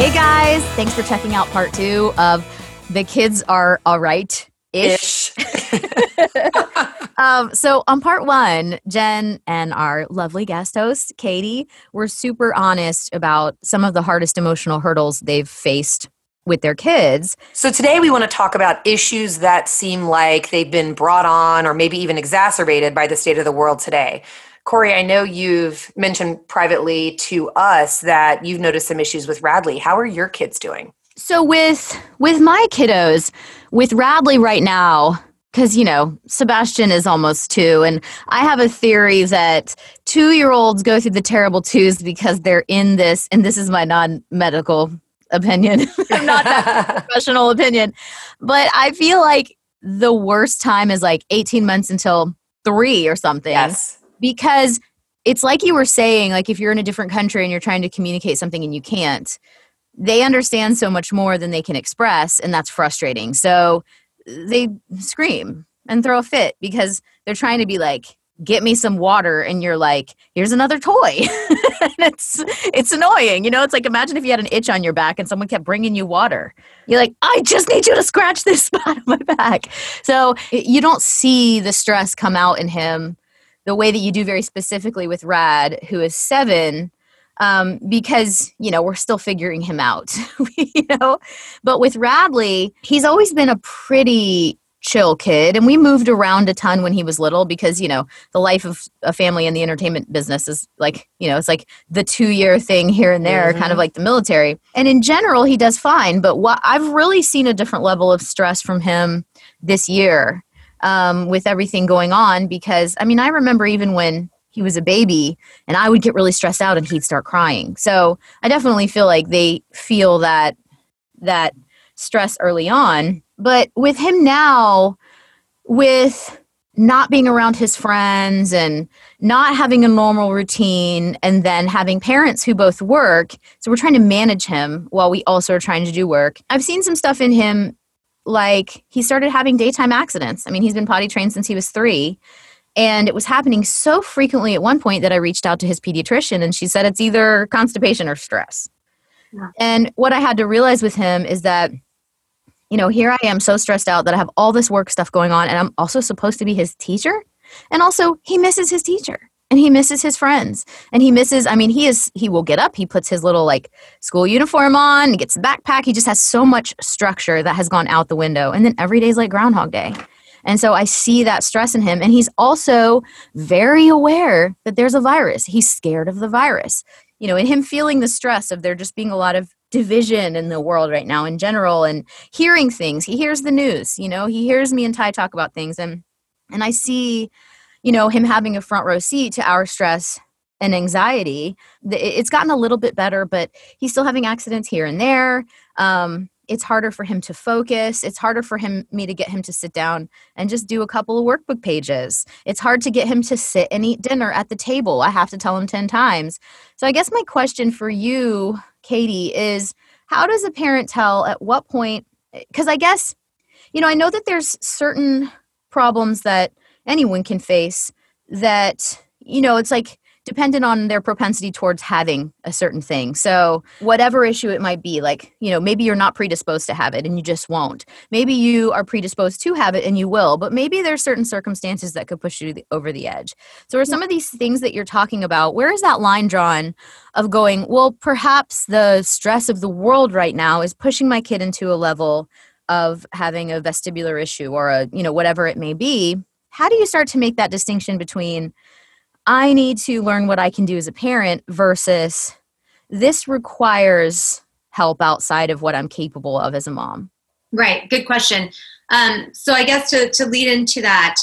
Hey guys, thanks for checking out part two of The Kids Are Alright Ish. um, so, on part one, Jen and our lovely guest host, Katie, were super honest about some of the hardest emotional hurdles they've faced with their kids. So, today we want to talk about issues that seem like they've been brought on or maybe even exacerbated by the state of the world today. Corey, I know you've mentioned privately to us that you've noticed some issues with Radley. How are your kids doing? So with with my kiddos, with Radley right now, because you know Sebastian is almost two, and I have a theory that two-year-olds go through the terrible twos because they're in this, and this is my non-medical opinion, I'm not that professional opinion, but I feel like the worst time is like 18 months until three or something. Yes because it's like you were saying like if you're in a different country and you're trying to communicate something and you can't they understand so much more than they can express and that's frustrating. So they scream and throw a fit because they're trying to be like get me some water and you're like here's another toy. It's it's annoying you know? It's like imagine if you had an itch on your back and someone kept bringing you water. You're like i just need you to scratch this spot on my back. So you don't see the stress come out in him the way that you do very specifically with Rad, who is seven, um, because you know we're still figuring him out. you know, but with Radley, he's always been a pretty chill kid and we moved around a ton when he was little because you know the life of a family in the entertainment business is like you know it's like the two year thing here and there mm-hmm. kind of like the military and in general he does fine but what i've really seen a different level of stress from him this year um, with everything going on because I mean, I remember even when he was a baby and I would get really stressed out and he'd start crying. So I definitely feel like they feel that that stress early on. But with him now, with not being around his friends and not having a normal routine and then having parents who both work so we're trying to manage him while we also are trying to do work i've seen some stuff in him like he started having daytime accidents. I mean, he's been potty trained since he was three. And it was happening so frequently at one point that I reached out to his pediatrician and she said it's either constipation or stress. Yeah. And what I had to realize with him is that, you know, here I am so stressed out that I have all this work stuff going on and I'm also supposed to be his teacher. And also, he misses his teacher and he misses his friends. And he misses i mean he is he will get up he puts his little like school uniform on he gets a backpack he just has so much structure that has gone out the window. And then every day is like groundhog day. And so i see that stress in him. And he's also very aware that there's a virus. He's scared of the virus. You know and him feeling the stress of there just being a lot of division in the world right now in general and hearing things. He hears the news you know he hears me and ty talk about things. And and i see you know, him having a front row seat to our stress and anxiety. It's gotten a little bit better, but he's still having accidents here and there. Um, it's harder for him to focus. It's harder for him me to get him to sit down and just do a couple of workbook pages. It's hard to get him to sit and eat dinner at the table. I have to tell him 10 times. So I guess my question for you, Katie, is how does a parent tell at what point because I guess you know, I know that there's certain problems that anyone can face that you know it's like dependent on their propensity towards having a certain thing. So, whatever issue it might be, like, you know, maybe you're not predisposed to have it and you just won't. Maybe you are predisposed to have it and you will, but maybe there's certain circumstances that could push you over the edge. So, are some of these things that you're talking about, where is that line drawn of going, well, perhaps the stress of the world right now is pushing my kid into a level of having a vestibular issue or a, you know, whatever it may be how do you start to make that distinction between I need to learn what I can do as a parent versus this requires help outside of what I'm capable of as a mom? Right. Good question. Um, so I guess to, to lead into that,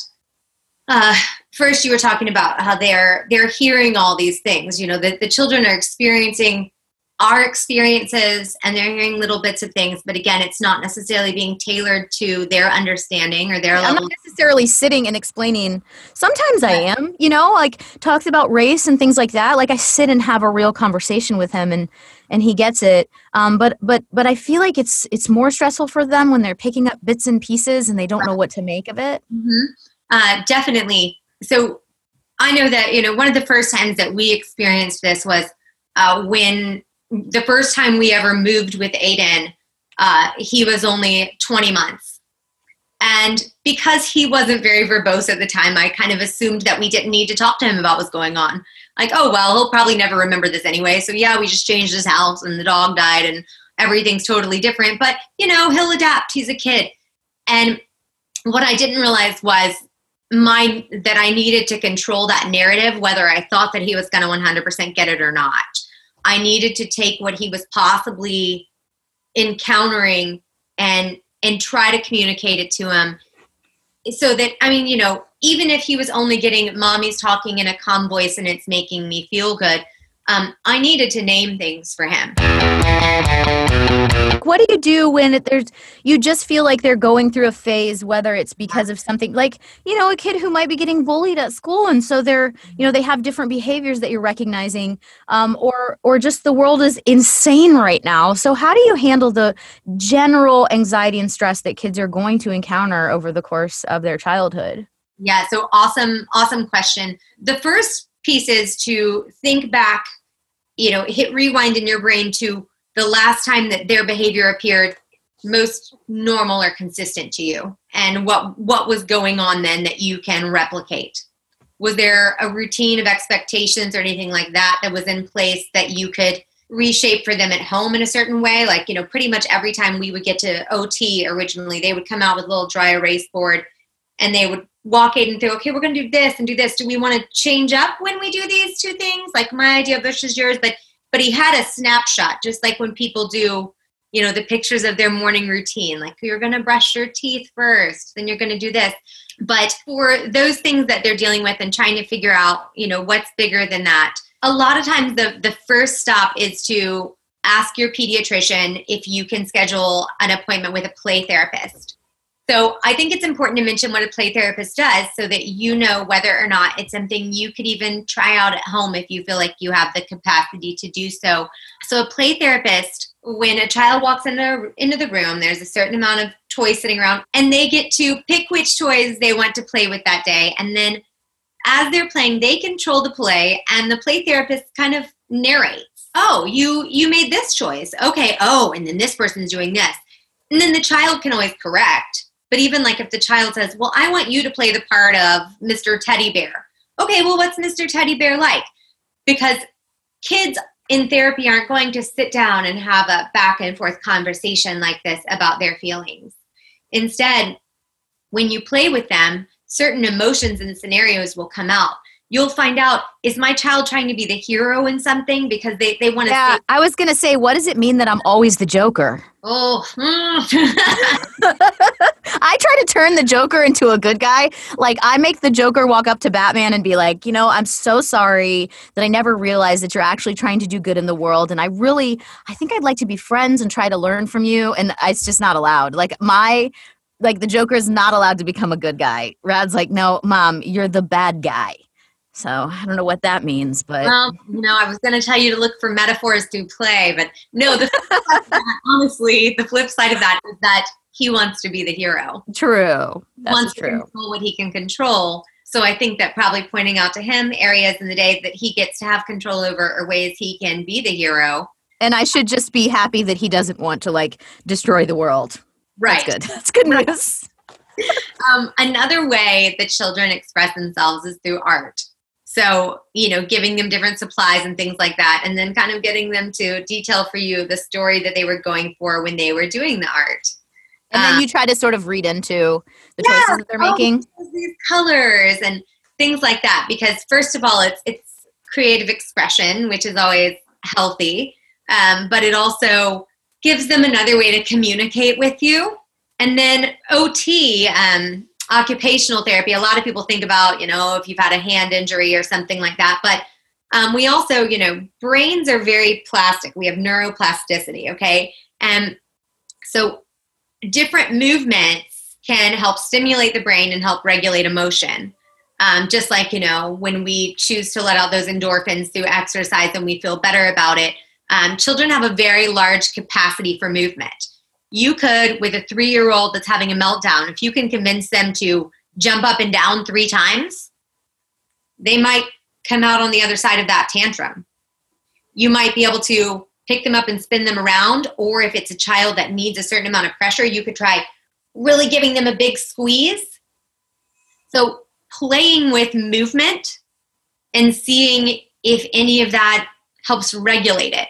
uh, first you were talking about how they're they're hearing all these things. You know, that the children are experiencing our experiences and they're hearing little bits of things but again it's not necessarily being tailored to their understanding or their I'm not necessarily sitting and explaining. Sometimes i am you know like talks about race and things like that. Like i sit and have a real conversation with him and and he gets it. Um, but but but i feel like it's it's more stressful for them when they're picking up bits and pieces and they don't know what to make of it. Mm-hmm. uh, definitely. So i know that you know one of the first times that we experienced this was uh, when the first time we ever moved with Aiden, uh, he was only 20 months. And because he wasn't very verbose at the time, I kind of assumed that we didn't need to talk to him about what's going on. Like, oh, well, he'll probably never remember this anyway. So, yeah, we just changed his house and the dog died and everything's totally different. But, you know, he'll adapt. He's a kid. And what I didn't realize was my that I needed to control that narrative, whether I thought that he was going to 100% get it or not. I needed to take what he was possibly encountering and and try to communicate it to him. So that i mean you know even if he was only getting mommy's talking in a calm voice and it's making me feel good um, I needed to name things for him. What do you do when there's you just feel like they're going through a phase, whether it's because of something like you know a kid who might be getting bullied at school, and so they're you know they have different behaviors that you're recognizing, um, or or just the world is insane right now. So how do you handle the general anxiety and stress that kids are going to encounter over the course of their childhood? Yeah, so awesome, awesome question. The first piece is to think back you know hit rewind in your brain to the last time that their behavior appeared most normal or consistent to you and what what was going on then that you can replicate. Was there a routine of expectations or anything like that that was in place that you could reshape for them at home in a certain way? Like you know pretty much every time we would get to ot originally they would come out with a little dry erase board and they would walk in and say, okay, we're going to do this and do this. Do we want to change up when we do these two things? Like my idea versus yours, but but he had a snapshot, just like when people do, you know, the pictures of their morning routine. Like you're going to brush your teeth first, then you're going to do this. But for those things that they're dealing with and trying to figure out, you know, what's bigger than that, a lot of times the the first stop is to ask your pediatrician if you can schedule an appointment with a play therapist so I think it's important to mention what a play therapist does so that you know whether or not it's something you could even try out at home if you feel like you have the capacity to do so. So a play therapist, when a child walks into, into the room, there's a certain amount of toys sitting around and they get to pick which toys they want to play with that day. And then as they're playing, they control the play and the play therapist kind of narrates. Oh, you you made this choice. Okay, oh, and then this person's doing this. And then the child can always correct but even like if the child says, Well, I want you to play the part of Mr. Teddy Bear. Okay, well, what's Mr. Teddy Bear like? Because kids in therapy aren't going to sit down and have a back and forth conversation like this about their feelings. Instead, when you play with them, certain emotions and scenarios will come out you'll find out is my child trying to be the hero in something? Because they, they want to yeah, i was going to say what does it mean that i'm always the joker? Oh hmm. i try to turn the joker into a good guy. Like i make the joker walk up to batman and be like you know i'm so sorry that i never realized that you're actually trying to do good in the world and i really i think i'd like to be friends and try to learn from you and it's just not allowed. Like my like the joker is not allowed to become a good guy. Rad's like no mom you're the bad guy so I don't know what that means, but well, you know, I was going to tell you to look for metaphors to play, but no. The that, honestly, the flip side of that is that he wants to be the hero. True, That's wants true. to control what he can control. So I think that probably pointing out to him areas in the day that he gets to have control over or ways he can be the hero. And I should just be happy that he doesn't want to like destroy the world. Right. That's good. That's good news. um, another way that children express themselves is through art. So, you know, giving them different supplies and things like that, and then kind of getting them to detail for you the story that they were going for when they were doing the art. And then um, you try to sort of read into the yeah, choices that they're oh, making. These colors and things like that. Because first of all, it's it's creative expression, which is always healthy. Um, but it also gives them another way to communicate with you. And then OT, um, occupational therapy, a lot of people think about, you know, if you've had a hand injury or something like that. But um, we also, you know, brains are very plastic. We have neuroplasticity, okay? And so different movements can help stimulate the brain and help regulate emotion. Um, just like, you know, when we choose to let out those endorphins through exercise and we feel better about it, um, children have a very large capacity for movement you could with a three year old that's having a meltdown if you can convince them to jump up and down three times they might come out on the other side of that tantrum you might be able to pick them up and spin them around. Or if it's a child that needs a certain amount of pressure, you could try really giving them a big squeeze. So playing with movement and seeing if any of that helps regulate it.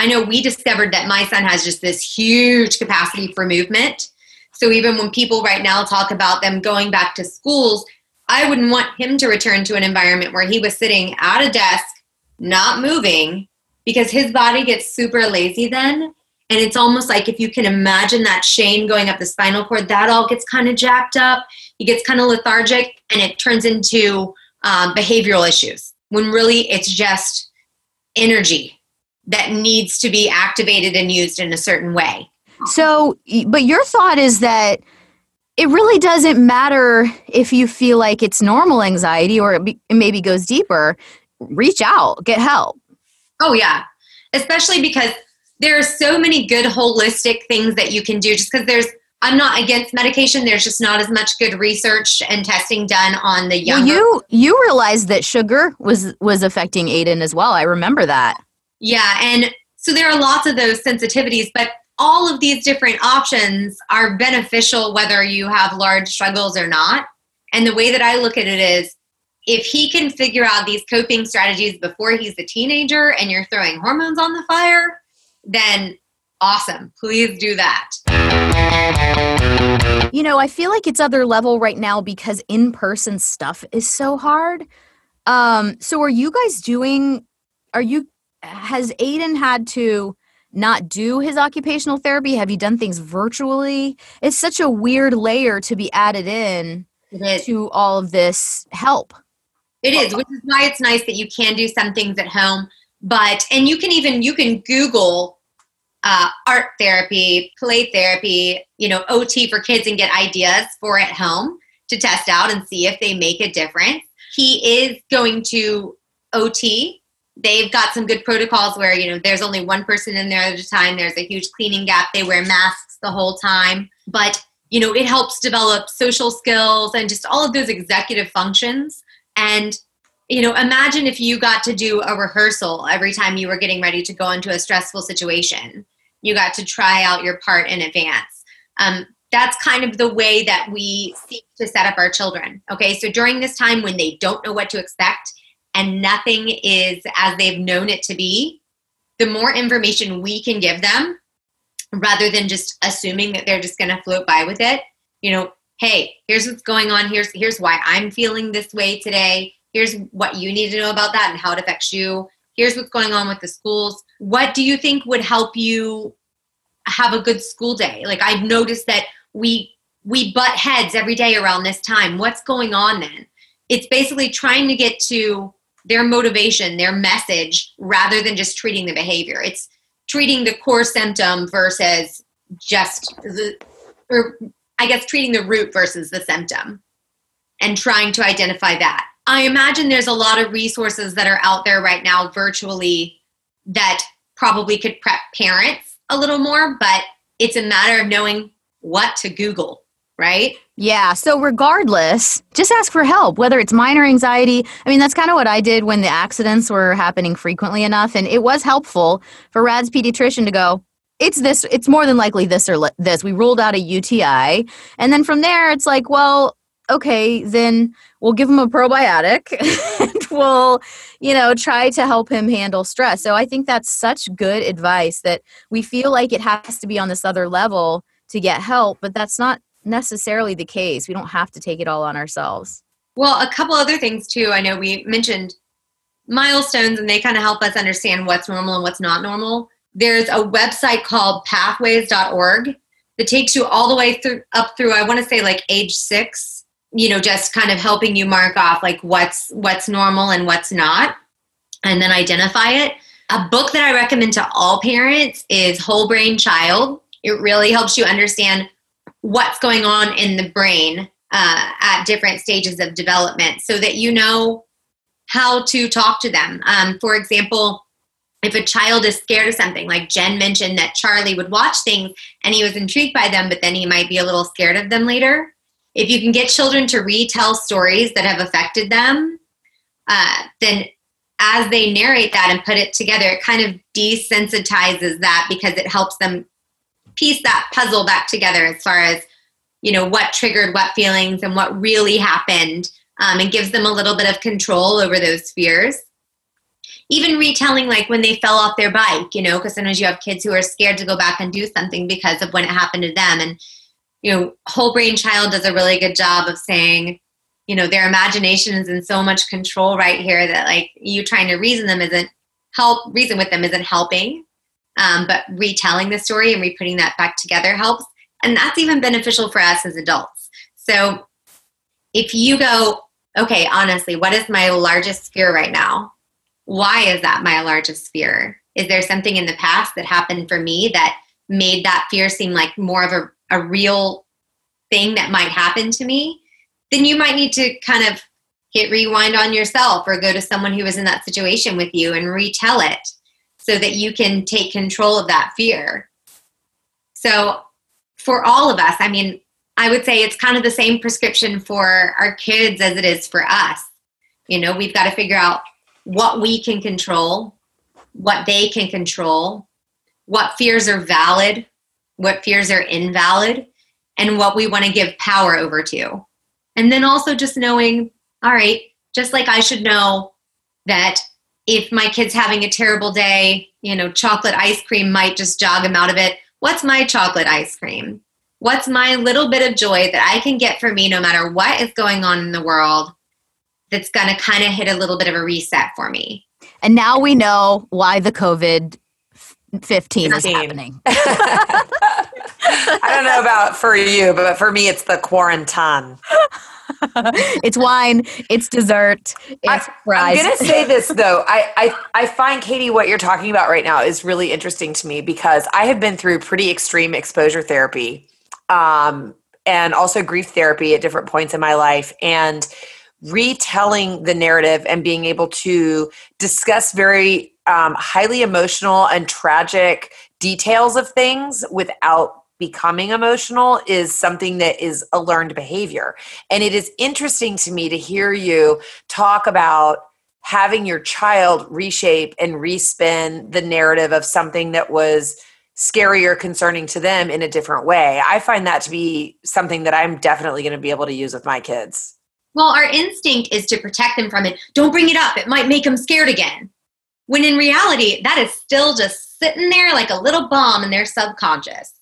I know we discovered that my son has just this huge capacity for movement. So even when people right now talk about them going back to schools, I wouldn't want him to return to an environment where he was sitting at a desk, not moving, because his body gets super lazy then. And it's almost like if you can imagine that chain going up the spinal cord, that all gets kind of jacked up. He gets kind of lethargic and it turns into um, behavioral issues when really it's just energy that needs to be activated and used in a certain way. So, but your thought is that it really doesn't matter if you feel like it's normal anxiety or it, be, it maybe goes deeper. Reach out, get help. Oh, yeah. Especially because there are so many good holistic things that you can do just because there's I'm not against medication. There's just not as much good research and testing done on the younger. Well, you you realized that sugar was was affecting Aiden as well. I remember that. Yeah, and so there are lots of those sensitivities, but all of these different options are beneficial whether you have large struggles or not. And the way that I look at it is if he can figure out these coping strategies before he's a teenager and you're throwing hormones on the fire, then awesome. Please do that. You know, I feel like it's other level right now because in person stuff is so hard. Um, so are you guys doing, are you, has Aiden had to not do his occupational therapy? Have you done things virtually? It's such a weird layer to be added in to all of this help. It is, which is why it's nice that you can do some things at home. But and you can even you can Google uh, art therapy, play therapy, you know, OT for kids, and get ideas for at home to test out and see if they make a difference. He is going to OT they've got some good protocols where you know there's only one person in there at a time. There's a huge cleaning gap. They wear masks the whole time. But you know it helps develop social skills and just all of those executive functions. And you know imagine if you got to do a rehearsal every time you were getting ready to go into a stressful situation. You got to try out your part in advance. Um, that's kind of the way that we seek to set up our children okay? So during this time when they don't know what to expect and nothing is as they've known it to be, the more information we can give them rather than just assuming that they're just going to float by with it. You know, hey, here's what's going on. Here's here's why I'm feeling this way today. Here's what you need to know about that and how it affects you. Here's what's going on with the schools. What do you think would help you have a good school day? Like I've noticed that we we butt heads every day around this time. What's going on then? It's basically trying to get to their motivation, their message, rather than just treating the behavior. It's treating the core symptom versus just the, or I guess treating the root versus the symptom and trying to identify that. I imagine there's a lot of resources that are out there right now virtually that probably could prep parents a little more, but it's a matter of knowing what to Google, right? Yeah. So, regardless, just ask for help, whether it's minor anxiety. I mean, that's kind of what I did when the accidents were happening frequently enough. And it was helpful for Rad's pediatrician to go, it's this, it's more than likely this or this. We ruled out a UTI. And then from there, it's like, well, okay, then we'll give him a probiotic and we'll, you know, try to help him handle stress. So, I think that's such good advice that we feel like it has to be on this other level to get help, but that's not necessarily the case. We don't have to take it all on ourselves. Well, a couple other things too. I know we mentioned milestones and they kind of help us understand what's normal and what's not normal. There's a website called pathways.org that takes you all the way through up through I want to say like age 6, you know, just kind of helping you mark off like what's what's normal and what's not and then identify it. A book that I recommend to all parents is Whole Brain Child. It really helps you understand what's going on in the brain uh, at different stages of development so that you know how to talk to them. Um, for example, if a child is scared of something, like Jen mentioned that Charlie would watch things and he was intrigued by them, but then he might be a little scared of them later. If you can get children to retell stories that have affected them, uh, then as they narrate that and put it together, it kind of desensitizes that because it helps them piece that puzzle back together as far as you know what triggered what feelings and what really happened um, and gives them a little bit of control over those fears. Even retelling like when they fell off their bike you know because sometimes you have kids who are scared to go back and do something because of when it happened to them. And you know whole brain child does a really good job of saying you know their imagination is in so much control right here that like you trying to reason them isn't help reason with them isn't helping um, but retelling the story and re-putting that back together helps. And that's even beneficial for us as adults. So if you go okay honestly what is my largest fear right now? Why is that my largest fear? Is there something in the past that happened for me that made that fear seem like more of a, a real thing that might happen to me? Then you might need to kind of hit rewind on yourself or go to someone who was in that situation with you and retell it so that you can take control of that fear. So, for all of us, I mean, I would say it's kind of the same prescription for our kids as it is for us. You know, we've got to figure out what we can control, what they can control, what fears are valid, what fears are invalid, and what we want to give power over to. And then also just knowing, all right, just like I should know that if my kid's having a terrible day, you know, chocolate ice cream might just jog him out of it. What's my chocolate ice cream? What's my little bit of joy that I can get for me no matter what is going on in the world that's going to kind of hit a little bit of a reset for me? And now we know why the COVID 15 is happening. I don't know about for you, but for me, it's the quarantine. it's wine, it's dessert, it's I, fries. I'm going to say this though. I, I, I find, Katie, what you're talking about right now is really interesting to me because I have been through pretty extreme exposure therapy um, and also grief therapy at different points in my life. And retelling the narrative and being able to discuss very um, highly emotional and tragic details of things without becoming emotional is something that is a learned behavior. And it is interesting to me to hear you talk about having your child reshape and respin the narrative of something that was scary or concerning to them in a different way. I find that to be something that I'm definitely going to be able to use with my kids. Well, our instinct is to protect them from it. Don't bring it up, it might make them scared again. When in reality, that is still just sitting there like a little bomb in their subconscious.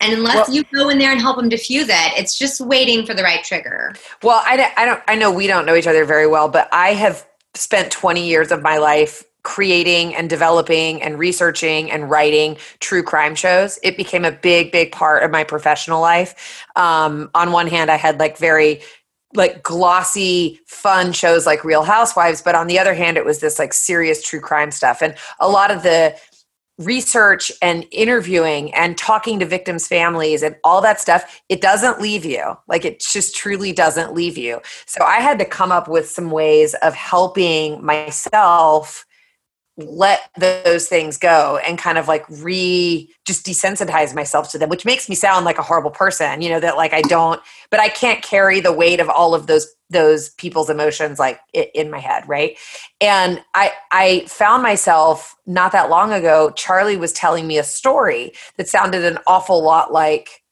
And unless well, you go in there and help them diffuse it, it's just waiting for the right trigger. Well, I, I don't. I know we don't know each other very well, but I have spent 20 years of my life creating and developing and researching and writing true crime shows. It became a big, big part of my professional life. Um, on one hand, I had like very like glossy fun shows like real housewives but on the other hand it was this like serious true crime stuff and a lot of the research and interviewing and talking to victims' families and all that stuff, it doesn't leave you. Like it just truly doesn't leave you. So I had to come up with some ways of helping myself let those things go and kind of like re just desensitize myself to them which makes me sound like a horrible person you know that like i don't but i can't carry the weight of all of those those people's emotions like in my head right? And i i found myself not that long ago charlie was telling me a story that sounded an awful lot like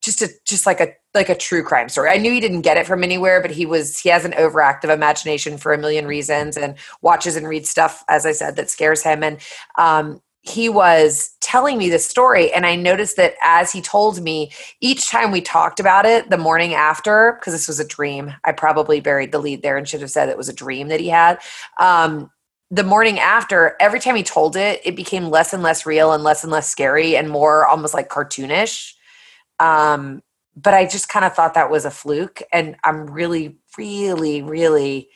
just a just like a like a true crime story. I knew he didn't get it from anywhere, but he was he has an overactive imagination for a million reasons and watches and reads stuff, as I said, that scares him. And um, he was telling me this story, and I noticed that as he told me, each time we talked about it the morning after, because this was a dream, I probably buried the lead there and should have said it was a dream that he had. Um, the morning after, every time he told it, it became less and less real and less and less scary and more almost like cartoonish. Um, but I just kind of thought that was a fluke. And I'm really, really, really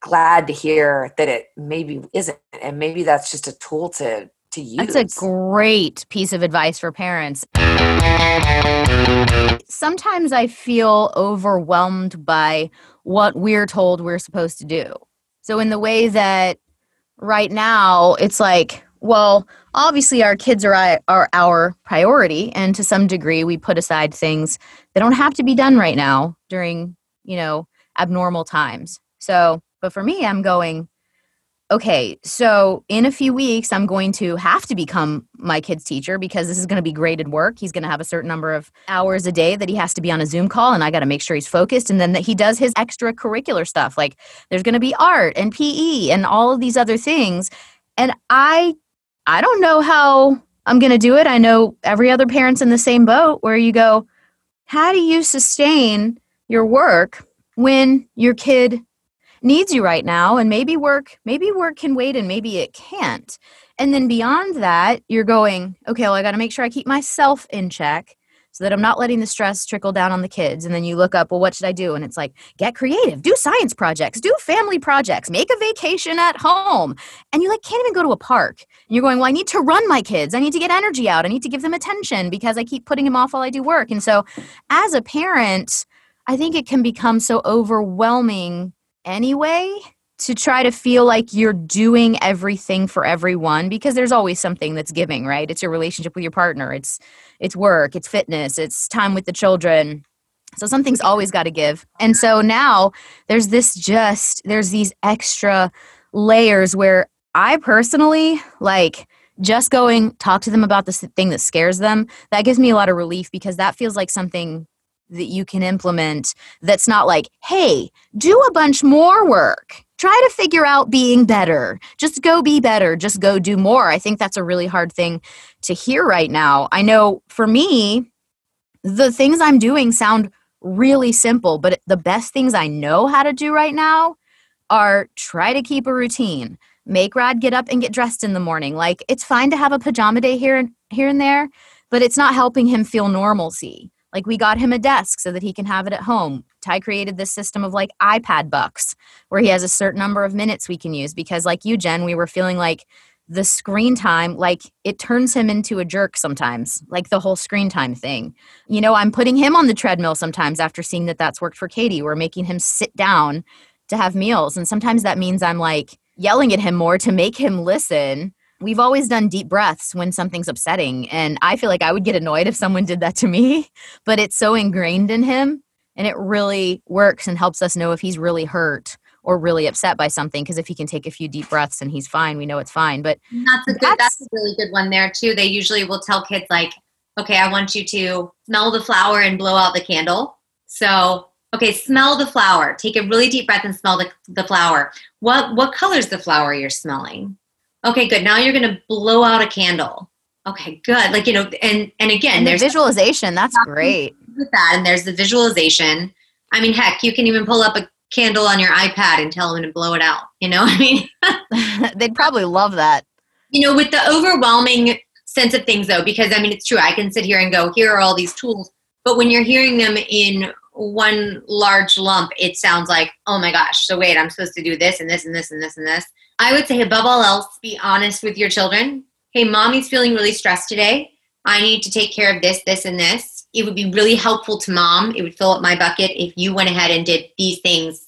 glad to hear that it maybe isn't. And maybe that's just a tool to to use. That's a great piece of advice for parents. Sometimes I feel overwhelmed by what we're told we're supposed to do. So in the way that right now it's like well, obviously our kids are are our priority and to some degree we put aside things that don't have to be done right now during, you know, abnormal times. So, but for me I'm going okay, so in a few weeks, I'm going to have to become my kid's teacher because this is going to be graded work. He's going to have a certain number of hours a day that he has to be on a Zoom call, and I got to make sure he's focused. And then that he does his extracurricular stuff. Like there's going to be art and PE and all of these other things. And I, I don't know how I'm going to do it. I know every other parent's in the same boat where you go, how do you sustain your work when your kid needs you right now? And maybe work maybe work can wait and maybe it can't. And then beyond that you're going okay well i got to make sure i keep myself in check so that i'm not letting the stress trickle down on the kids. And then you look up well what should i do? And it's like get creative do science projects do family projects make a vacation at home. And you like can't even go to a park. And you're going well i need to run my kids. I need to get energy out. I need to give them attention because i keep putting them off while i do work. And so as a parent i think it can become so overwhelming anyway to try to feel like you're doing everything for everyone because there's always something that's giving right? It's your relationship with your partner it's it's work it's fitness it's time with the children. So something's always got to give. And so now there's this just there's these extra layers where i personally like just going talk to them about this thing that scares them that gives me a lot of relief because that feels like something that you can implement that's not like, hey, do a bunch more work. Try to figure out being better. Just go be better. Just go do more. I think that's a really hard thing to hear right now. I know for me, the things I'm doing sound really simple, but the best things I know how to do right now are try to keep a routine. Make Rad get up and get dressed in the morning. Like it's fine to have a pajama day here and here and there, but it's not helping him feel normalcy. Like we got him a desk so that he can have it at home. Ty created this system of like iPad bucks where he has a certain number of minutes we can use because like you Jen, we were feeling like the screen time like it turns him into a jerk sometimes like the whole screen time thing you know i'm putting him on the treadmill sometimes after seeing that that's worked for katie we're making him sit down to have meals and sometimes that means i'm like yelling at him more to make him listen we've always done deep breaths when something's upsetting and i feel like i would get annoyed if someone did that to me but it's so ingrained in him and it really works and helps us know if he's really hurt or really upset by something because if he can take a few deep breaths and he's fine we know it's fine but that's a good that's, that's a really good one there too. They usually will tell kids like okay i want you to smell the flower and blow out the candle. So okay smell the flower. Take a really deep breath and smell the, the flower. What what color is the flower you're smelling okay good. Now you're going to blow out a candle. Okay good. Like you know and and again and there's visualization that's great. with that and there's the visualization. I mean heck you can even pull up a candle on your ipad and tell them to blow it out you know i mean? They'd probably love that. You know with the overwhelming sense of things though because i mean it's true i can sit here and go here are all these tools but when you're hearing them in one large lump it sounds like oh my gosh so wait i'm supposed to do this and this and this and this and this I would say, above all else, be honest with your children. Hey, mommy's feeling really stressed today. I need to take care of this, this, and this. It would be really helpful to mom. It would fill up my bucket if you went ahead and did these things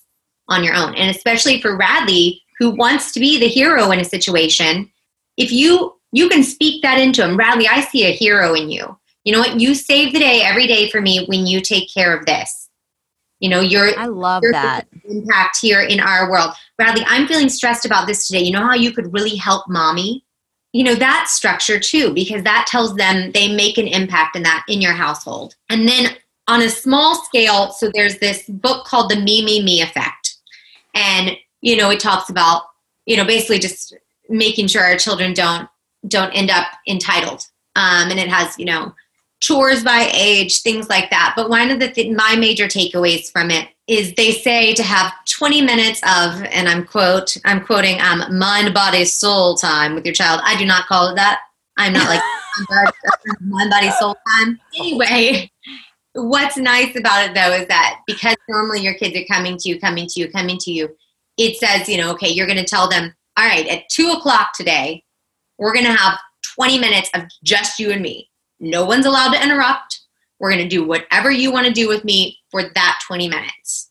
on your own. And especially for Radley, who wants to be the hero in a situation, if you you can speak that into him. Radley, I see a hero in you. You know what? You save the day every day for me when you take care of this. You know, you're I love you're that impact here in our world. Radley, I'm feeling stressed about this today. You know how you could really help mommy? You know, that structure too, because that tells them they make an impact in that in your household. And then on a small scale, so there's this book called The Me, Me, Me Effect. And, you know, it talks about, you know, basically just making sure our children don't don't end up entitled. Um, and it has, you know, chores by age, things like that. But one of the th- my major takeaways from it is they say to have 20 minutes of, and I'm quote, I'm quoting, um, mind, body, soul time with your child. I do not call it that. I'm not like mind, body, soul time. Anyway, what's nice about it though is that because normally your kids are coming to you, coming to you, coming to you, it says, you know, okay, you're going to tell them, all right, at two o'clock today, we're going to have 20 minutes of just you and me no one's allowed to interrupt. We're going to do whatever you want to do with me for that 20 minutes.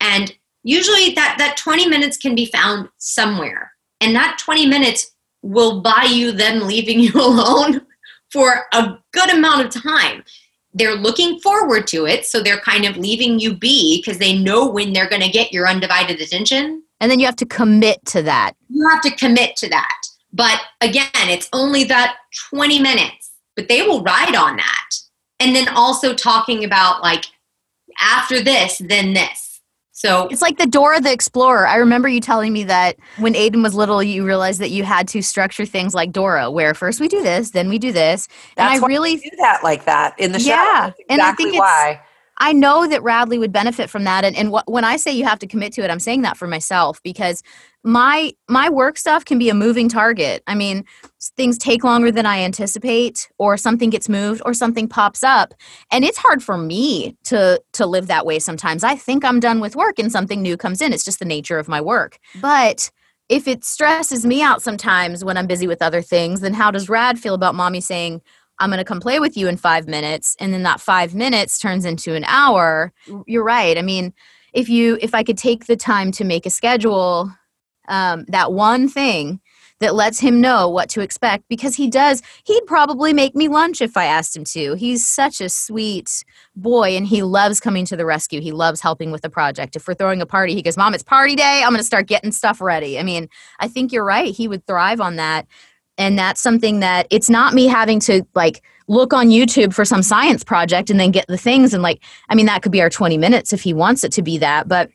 And usually that, that 20 minutes can be found somewhere. And that 20 minutes will buy you them leaving you alone for a good amount of time. They're looking forward to it, so they're kind of leaving you be because they know when they're going to get your undivided attention And then you have to commit to that. You have to commit to that. But again, it's only that 20 minutes, but they will ride on that. And then also talking about like after this, then this. So it's like the Dora the Explorer. I remember you telling me that when Aiden was little, you realized that you had to structure things like Dora, where first we do this, then we do this. That's and I really do that like that in the show. Yeah, exactly and I think why. I know that Radley would benefit from that, and and wh- when I say you have to commit to it, I'm saying that for myself because my my work stuff can be a moving target. I mean things take longer than i anticipate or something gets moved or something pops up and it's hard for me to to live that way sometimes. I think i'm done with work and something new comes in. It's just the nature of my work. But if it stresses me out sometimes when i'm busy with other things then how does rad feel about mommy saying i'm going to come play with you in 5 minutes and then that 5 minutes turns into an hour? You're right. I mean if you if i could take the time to make a schedule um, that one thing that lets him know what to expect because he does he'd probably make me lunch if i asked him to. He's such a sweet boy and he loves coming to the rescue. He loves helping with the project. If we're throwing a party he goes mom it's party day. I'm going to start getting stuff ready. I mean i think you're right. He would thrive on that. And that's something that it's not me having to like look on youtube for some science project and then get the things and like i mean that could be our 20 minutes if he wants it to be that but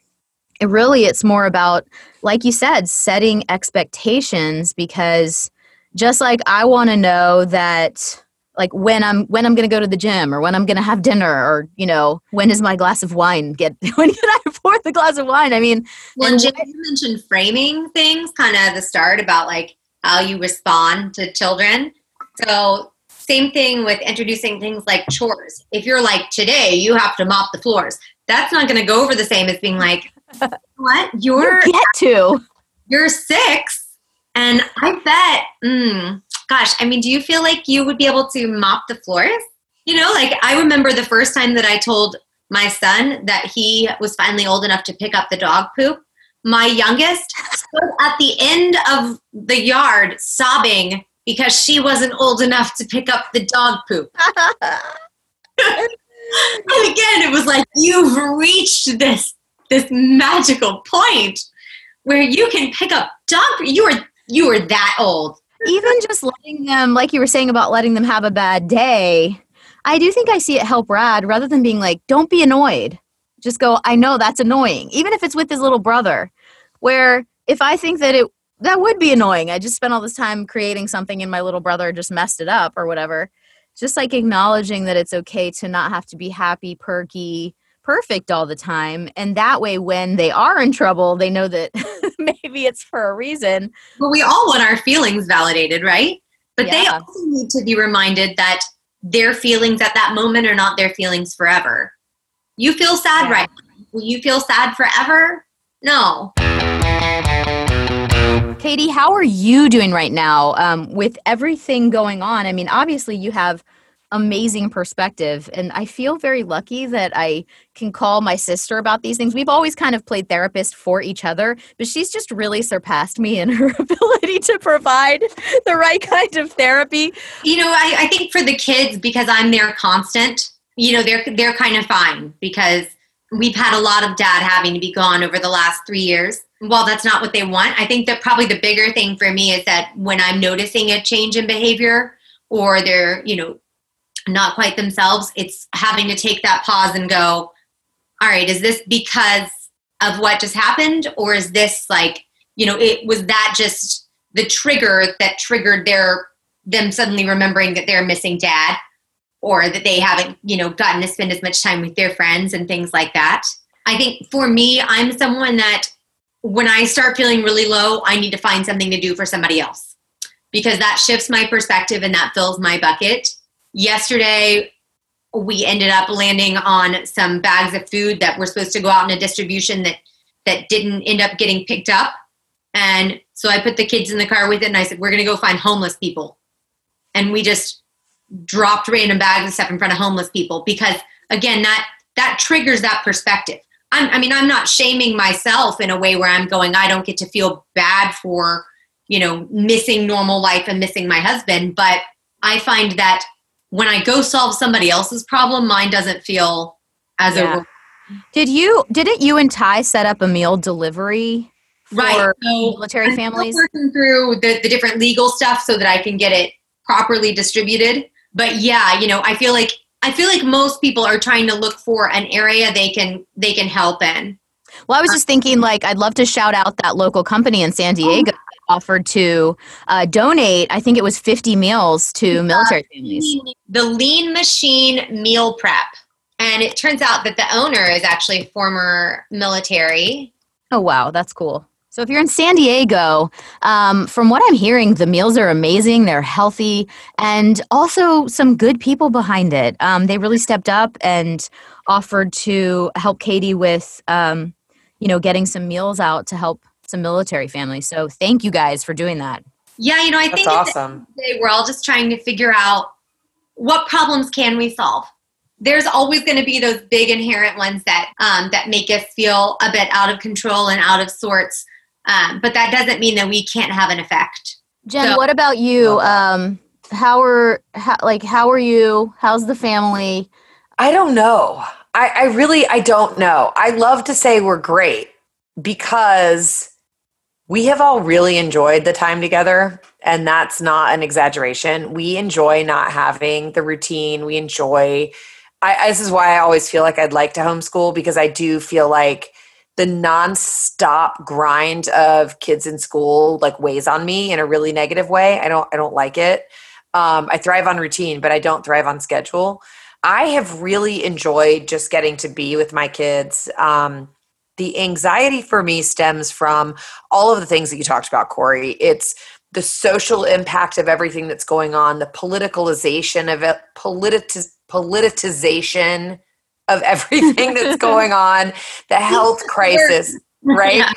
it really it's more about like you said setting expectations because just like i want to know that like when i'm when i'm going to go to the gym or when i'm going to have dinner or you know when is my glass of wine get when can i pour the glass of wine? I mean well and James mentioned framing things kind of at the start about like how you respond to children. So same thing with introducing things like chores. If you're like today you have to mop the floors that's not going to go over the same as being like what? You're you get to. You're six, and I bet. Mm, gosh, I mean, do you feel like you would be able to mop the floors? You know, like I remember the first time that I told my son that he was finally old enough to pick up the dog poop. My youngest stood at the end of the yard sobbing because she wasn't old enough to pick up the dog poop. and again, it was like, you've reached this this magical point where you can pick up dog you are you are that old. Even just letting them like you were saying about letting them have a bad day i do think i see it help rad rather than being like don't be annoyed. Just go i know that's annoying. Even if it's with his little brother where if i think that it that would be annoying. I just spent all this time creating something and my little brother just messed it up or whatever. Just like acknowledging that it's okay to not have to be happy perky perfect all the time. And that way, when they are in trouble, they know that maybe it's for a reason. Well, we all want our feelings validated, right? But yeah. they also need to be reminded that their feelings at that moment are not their feelings forever. You feel sad yeah. right now. Will you feel sad forever? No. Katie, how are you doing right now um, with everything going on? I mean, obviously, you have amazing perspective. And I feel very lucky that I can call my sister about these things. We've always kind of played therapist for each other, but she's just really surpassed me in her ability to provide the right kind of therapy. You know, I, I think for the kids, because I'm their constant, you know, they're they're kind of fine because we've had a lot of dad having to be gone over the last three years. Well, that's not what they want. I think that probably the bigger thing for me is that when I'm noticing a change in behavior or they're, you know, not quite themselves, it's having to take that pause and go, all right, is this because of what just happened? Or is this like, you know, it was that just the trigger that triggered their them suddenly remembering that they're missing dad or that they haven't, you know, gotten to spend as much time with their friends and things like that. I think for me, I'm someone that when I start feeling really low, I need to find something to do for somebody else because that shifts my perspective and that fills my bucket yesterday we ended up landing on some bags of food that were supposed to go out in a distribution that that didn't end up getting picked up. And so i put the kids in the car with it and i said we're going to go find homeless people. And we just dropped random bags of stuff in front of homeless people because again that that triggers that perspective. I'm, i mean i'm not shaming myself in a way where i'm going i don't get to feel bad for you know missing normal life and missing my husband but i find that when I go solve somebody else's problem, mine doesn't feel as yeah. over. Did you didn't you and Ty set up a meal delivery for Right. So military families? working through the, the different legal stuff so that I can get it properly distributed. But yeah, you know, I feel like I feel like most people are trying to look for an area they can they can help in. Well, I was just thinking, like, I'd love to shout out that local company in San oh, Diego that offered to uh, donate. I think it was 50 meals to military families. The Lean Machine Meal Prep. And it turns out that the owner is actually former military. Oh, wow, that's cool. So, if you're in San Diego, um, from what I'm hearing, the meals are amazing. They're healthy and also some good people behind it. Um, they really stepped up and offered to help Katie with, um, you know, getting some meals out to help some military families. So, thank you guys for doing that. Yeah, you know, I That's think at awesome. end of the day, we're all just trying to figure out what problems can we solve. There's always going to be those big inherent ones that um, that make us feel a bit out of control and out of sorts. Um, but that doesn't mean that we can't have an effect. Jen, So- what about you? Um, how are how, like how are you? How's the family? I don't know. I, I really I don't know. I love to say we're great because we have all really enjoyed the time together and that's not an exaggeration. We enjoy not having the routine. We enjoy I, this is why I always feel like I'd like to homeschool because I do feel like the nonstop grind of kids in school like weighs on me in a really negative way. I don't I don't like it. Um, I thrive on routine, but I don't thrive on schedule. I have really enjoyed just getting to be with my kids. Um, the anxiety for me stems from all of the things that you talked about, Corey. It's the social impact of everything that's going on, the politicalization of it, politiz- politicization of everything that's going on, the health crisis, right? Yeah.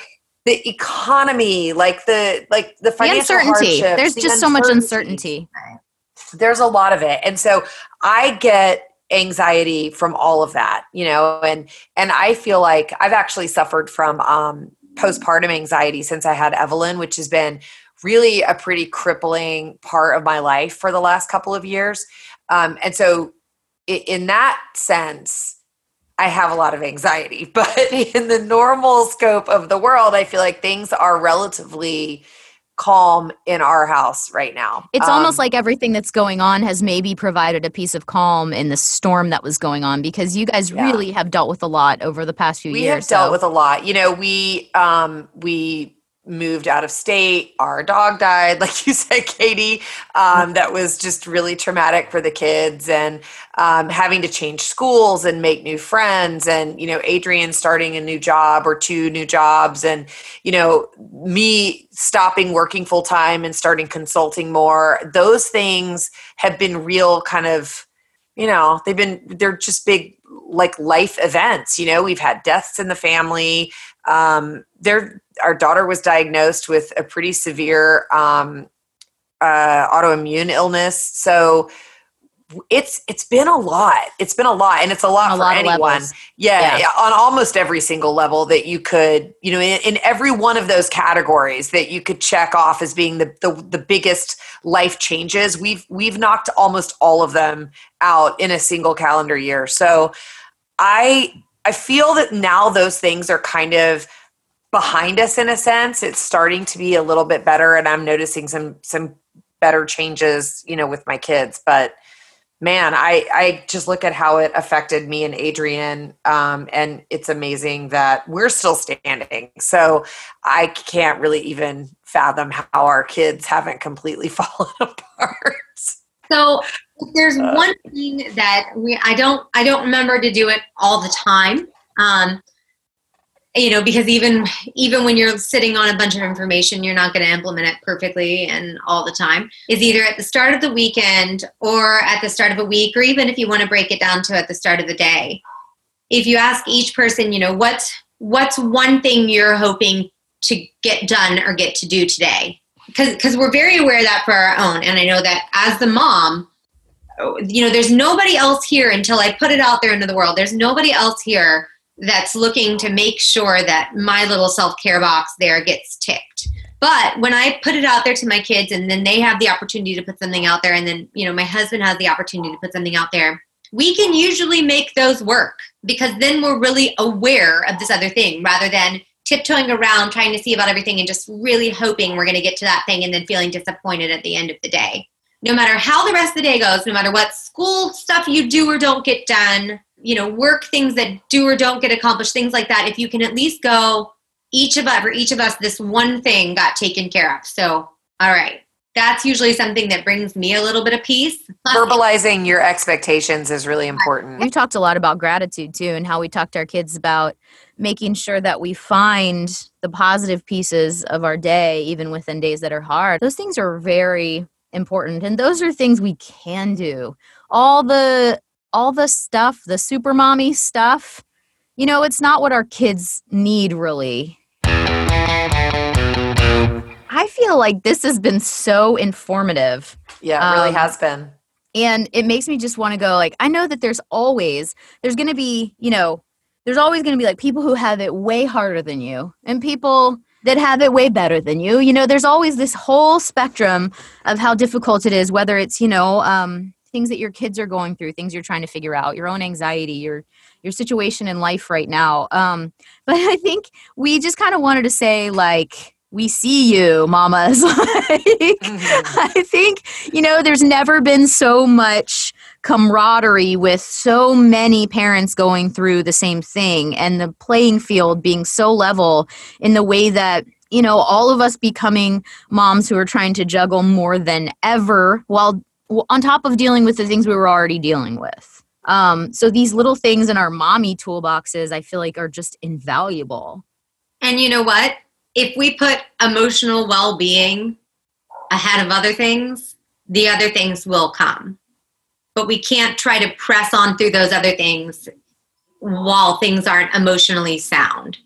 The economy, like the like the The financial uncertainty. hardships, There's the just so much uncertainty. there's a lot of it and so i get anxiety from all of that you know and and i feel like i've actually suffered from um postpartum anxiety since i had evelyn which has been really a pretty crippling part of my life for the last couple of years. Um and so in that sense I have a lot of anxiety, but in the normal scope of the world, I feel like things are relatively calm in our house right now. It's Um, almost like everything that's going on has maybe provided a piece of calm in the storm that was going on because you guys Yeah. really have dealt with a lot over the past few we years. We have dealt so- with a lot. You know, we um we moved out of state. Our dog died, like you said, Katie. Um, that was just really traumatic for the kids, and um, having to change schools and make new friends, and you know, Adrian starting a new job or two new jobs, and you know, me stopping working full time and starting consulting more. Those things have been real kind of you know they've been they're just big like life events you know we've had deaths in the family um there our daughter was diagnosed with a pretty severe um uh autoimmune illness. So it's it's been a lot. It's been a lot and it's a lot a for lot anyone. yeah, Yeah. on almost every single level that you could you know in, in every one of those categories that you could check off as being the, the the biggest life changes. We've we've knocked almost all of them out in a single calendar year. So i i feel that now those things are kind of behind us in a sense it's starting to be a little bit better and i'm noticing some some better changes you know with my kids. But man i i just look at how it affected me and adrian um, and it's amazing that we're still standing. So i can't really even fathom how our kids haven't completely fallen apart. So there's one thing that we I don't I don't remember to do it all the time. Um, you know, because even even when you're sitting on a bunch of information, you're not going to implement it perfectly and all the time. Is either at the start of the weekend or at the start of a week, or even if you want to break it down to at the start of the day. If you ask each person, you know, what's what's one thing you're hoping to get done or get to do today? Because because we're very aware of that for our own, and I know that as the mom, you know, there's nobody else here until I put it out there into the world. There's nobody else here that's looking to make sure that my little self care box there gets ticked. But when I put it out there to my kids and then they have the opportunity to put something out there, and then, you know, my husband has the opportunity to put something out there, we can usually make those work because then we're really aware of this other thing rather than tiptoeing around trying to see about everything and just really hoping we're going to get to that thing and then feeling disappointed at the end of the day. No matter how the rest of the day goes, no matter what school stuff you do or don't get done, you know, work things that do or don't get accomplished, things like that, if you can at least go, each of us, for each of us, this one thing got taken care of. So, all right, that's usually something that brings me a little bit of peace. Verbalizing your expectations is really important. We talked a lot about gratitude too, and how we talked to our kids about making sure that we find the positive pieces of our day, even within days that are hard. Those things are very important, and those are things we can do. All the all the stuff, the super mommy stuff, you know, it's not what our kids need really. I feel like this has been so informative. Yeah, it really Um, has been. and it makes me just want to go like i know that there's always there's going to be you know there's always going to be like people who have it way harder than you and people that have it way better than you. You know there's always this whole spectrum of how difficult it is whether it's you know um, things that your kids are going through things you're trying to figure out your own anxiety your your situation in life right now. Um, but i think we just kind of wanted to say like we see you mamas like I think, you know, there's never been so much camaraderie with so many parents going through the same thing and the playing field being so level in the way that, you know, all of us becoming moms who are trying to juggle more than ever while on top of dealing with the things we were already dealing with. Um, so these little things in our mommy toolboxes, I feel like are just invaluable. And you know what? If we put emotional well being ahead of other things, the other things will come. But we can't try to press on through those other things while things aren't emotionally sound.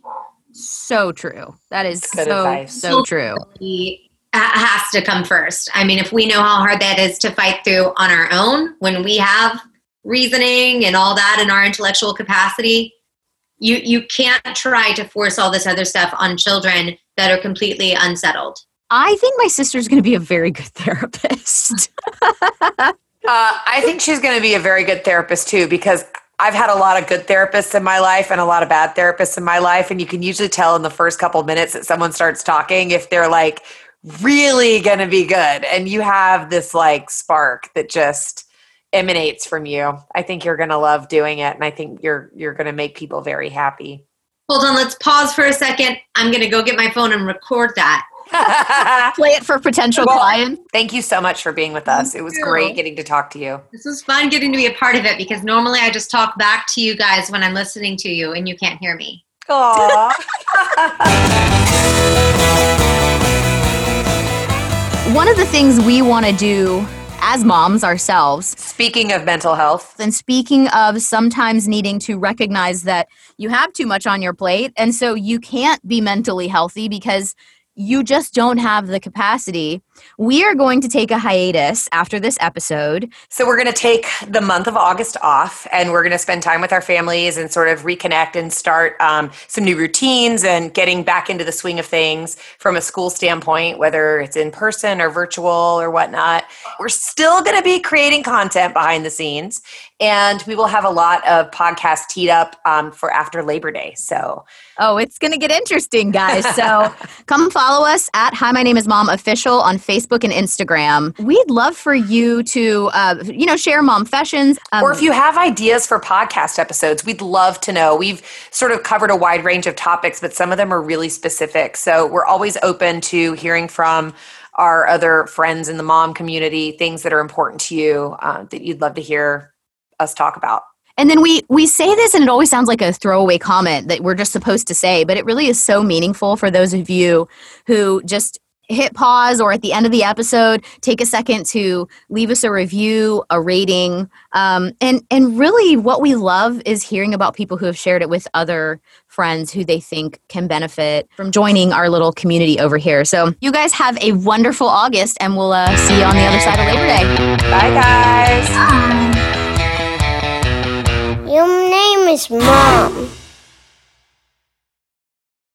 So true. That is Good so advice. so true. He has to come first. I mean, if we know how hard that is to fight through on our own, when we have reasoning and all that in our intellectual capacity, you you can't try to force all this other stuff on children that are completely unsettled. I think my sister's going to be a very good therapist. Uh, I think she's going to be a very good therapist too because I've had a lot of good therapists in my life and a lot of bad therapists in my life. And you can usually tell in the first couple of minutes that someone starts talking if they're like really going to be good. And you have this like spark that just emanates from you. I think you're going to love doing it. And I think you're, you're going to make people very happy. Hold on, let's pause for a second. I'm going to go get my phone and record that. Play it for potential Well, clients. Thank you so much for being with us. It was you. great getting to talk to you. This was fun getting to be a part of it because normally I just talk back to you guys when I'm listening to you and you can't hear me. Aww. One of the things we want to do as moms ourselves, Speaking of mental health, and speaking of sometimes needing to recognize that you have too much on your plate, and so you can't be mentally healthy because you just don't have the capacity. We are going to take a hiatus after this episode. So we're going to take the month of August off, and we're going to spend time with our families and sort of reconnect and start um, some new routines and getting back into the swing of things from a school standpoint, whether it's in person or virtual or whatnot. We're still going to be creating content behind the scenes, and we will have a lot of podcasts teed up um, for after Labor Day. So Oh, it's going to get interesting, guys. So come follow us at Hi, My Name is Mom Official on Facebook and Instagram. We'd love for you to, uh, you know, share mom fashions. Um, or if you have ideas for podcast episodes, we'd love to know. We've sort of covered a wide range of topics, but some of them are really specific. So we're always open to hearing from our other friends in the mom community things that are important to you uh, that you'd love to hear us talk about. And then we we say this and it always sounds like a throwaway comment that we're just supposed to say, but it really is so meaningful for those of you who just hit pause or at the end of the episode take a second to leave us a review a rating um, and and really what we love is hearing about people who have shared it with other friends who they think can benefit from joining our little community over here so you guys have a wonderful august and we'll uh, see you on the other side of labor day Bye, guys. Your name is Mom.